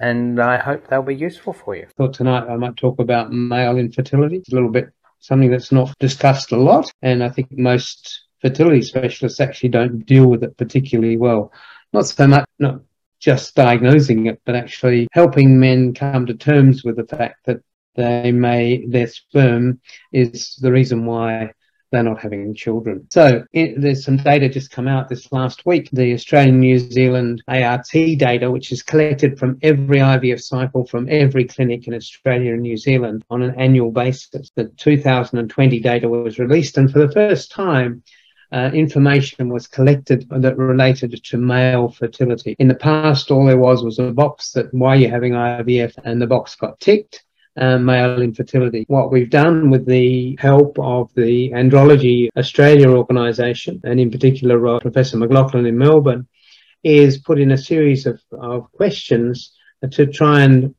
and I hope they'll be useful for you. Thought tonight I might talk about male infertility. It's a little bit something that's not discussed a lot, and I think most fertility specialists actually don't deal with it particularly well. Not so much not just diagnosing it, but actually helping men come to terms with the fact that they may their sperm is the reason why they're not having children. So it, there's some data just come out this last week. The Australian New Zealand ART data, which is collected from every IVF cycle from every clinic in Australia and New Zealand on an annual basis. The 2020 data was released, and for the first time, uh, information was collected that related to male fertility. In the past, all there was was a box that why are you having IVF, and the box got ticked um, male infertility. What we've done with the help of the Andrology Australia organisation, and in particular uh, Professor McLachlan in Melbourne, is put in a series of, of questions to try and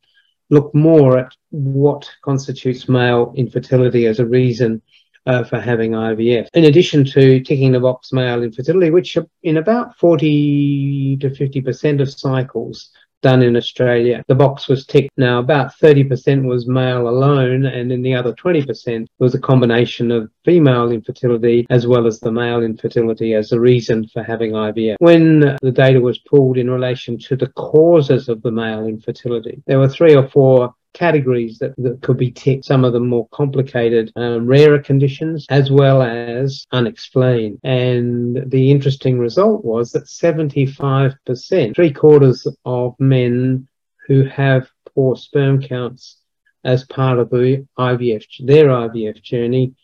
look more at what constitutes male infertility as a reason uh, for having IVF. In addition to ticking the box male infertility, which in about 40 to 50% of cycles done in Australia. The box was ticked. Now, about 30% was male alone, and in the other 20% was a combination of female infertility as well as the male infertility as a reason for having IVF. When the data was pulled in relation to the causes of the male infertility, there were three or four categories that, that could be ticked, some of the more complicated, um, rarer conditions, as well as unexplained. And the interesting result was that 75%, three quarters of men who have poor sperm counts as part of the IVF, their IVF journey,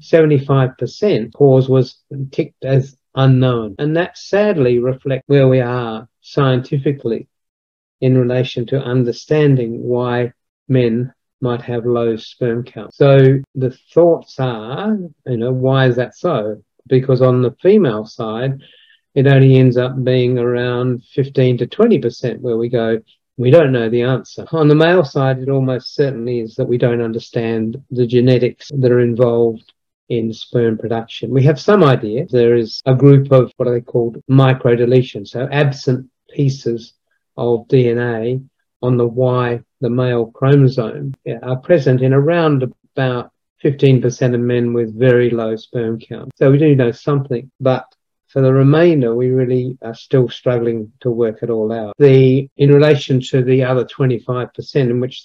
75% cause was ticked as unknown. And that sadly reflects where we are scientifically in relation to understanding why men might have low sperm count. So the thoughts are, you know, why is that so? Because on the female side, it only ends up being around 15 to 20% where we go, we don't know the answer. On the male side, it almost certainly is that we don't understand the genetics that are involved in sperm production. We have some idea. There is a group of what are they called microdeletions, so absent pieces of DNA on the Y, the male chromosome, are present in around about 15% of men with very low sperm count. So we do know something, but for the remainder, we really are still struggling to work it all out. The, in relation to the other 25% in which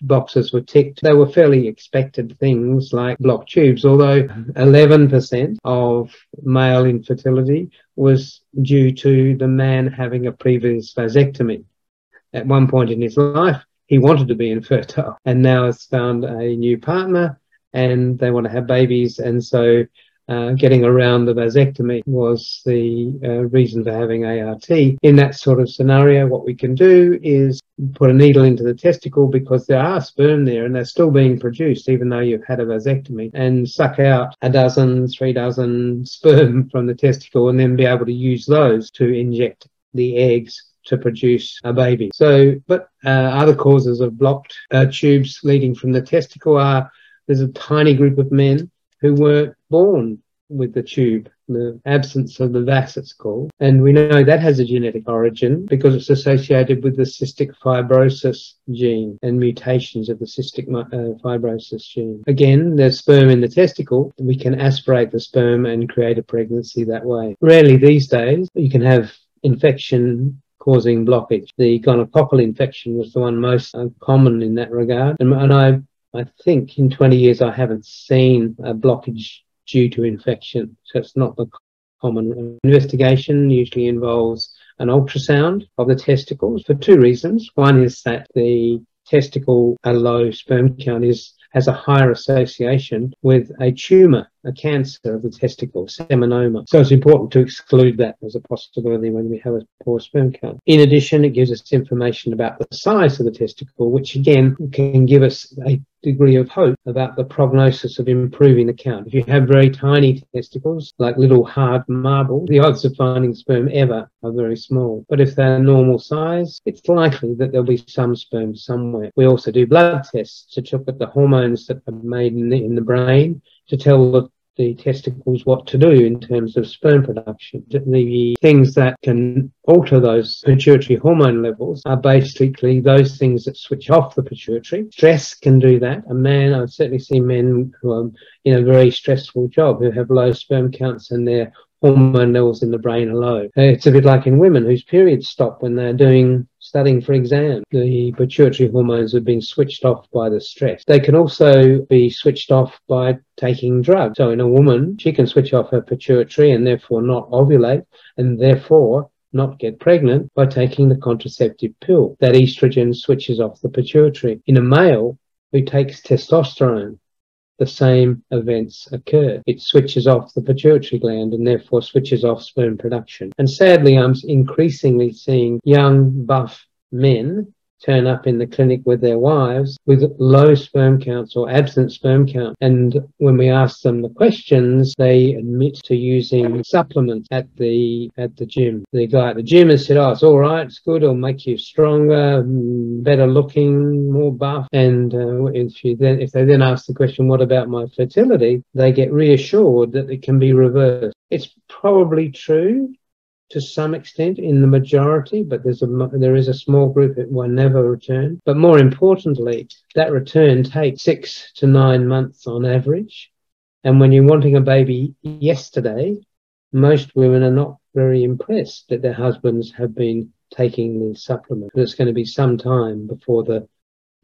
boxes were ticked, they were fairly expected things like blocked tubes, although 11% of male infertility was due to the man having a previous vasectomy at one point in his life, he wanted to be infertile and now has found a new partner and they want to have babies. And so uh, getting around the vasectomy was the uh, reason for having ART. In that sort of scenario, what we can do is put a needle into the testicle because there are sperm there and they're still being produced even though you've had a vasectomy and suck out a dozen, three dozen sperm from the testicle and then be able to use those to inject the eggs to produce a baby. So, but uh, other causes of blocked uh, tubes leading from the testicle are there's a tiny group of men who weren't born with the tube, the absence of the vas, it's called. And we know that has a genetic origin because it's associated with the cystic fibrosis gene and mutations of the cystic uh, fibrosis gene. Again, there's sperm in the testicle. We can aspirate the sperm and create a pregnancy that way. Rarely these days, you can have infection causing blockage. The gonococcal infection was the one most uh, common in that regard. And, and I I think in 20 years I haven't seen a blockage due to infection. So it's not the common investigation usually involves an ultrasound of the testicles for two reasons. One is that the testicle, a low sperm count is has a higher association with a tumor, a cancer of the testicle, seminoma. So it's important to exclude that as a possibility when we have a poor sperm count. In addition, it gives us information about the size of the testicle, which again can give us a degree of hope about the prognosis of improving the count. If you have very tiny testicles, like little hard marble, the odds of finding sperm ever are very small. But if they're normal size, it's likely that there'll be some sperm somewhere. We also do blood tests to look at the hormones that are made in the, in the brain to tell the the testicles what to do in terms of sperm production. The things that can alter those pituitary hormone levels are basically those things that switch off the pituitary. Stress can do that. A man, I've certainly seen men who are in a very stressful job who have low sperm counts and their hormone levels in the brain are low. Uh, it's a bit like in women whose periods stop when they're doing studying for exam. The pituitary hormones have been switched off by the stress. They can also be switched off by taking drugs. So in a woman, she can switch off her pituitary and therefore not ovulate and therefore not get pregnant by taking the contraceptive pill. That estrogen switches off the pituitary. In a male who takes testosterone, the same events occur. It switches off the pituitary gland and therefore switches off sperm production. And sadly, I'm increasingly seeing young, buff men turn up in the clinic with their wives with low sperm counts or absent sperm count. And when we ask them the questions, they admit to using supplements at the at the gym. The guy at the gym has said, "Oh, it's all right. It's good. It'll make you stronger, mm, better looking, more buff." And uh, if you then if they then ask the question, "What about my fertility?" they get reassured that it can be reversed. It's probably true to some extent in the majority, but there's a there is a small group that will never return. But more importantly, that return takes six to nine months on average. And when you're wanting a baby yesterday, most women are not very impressed that their husbands have been taking the supplement. But it's going to be some time before the,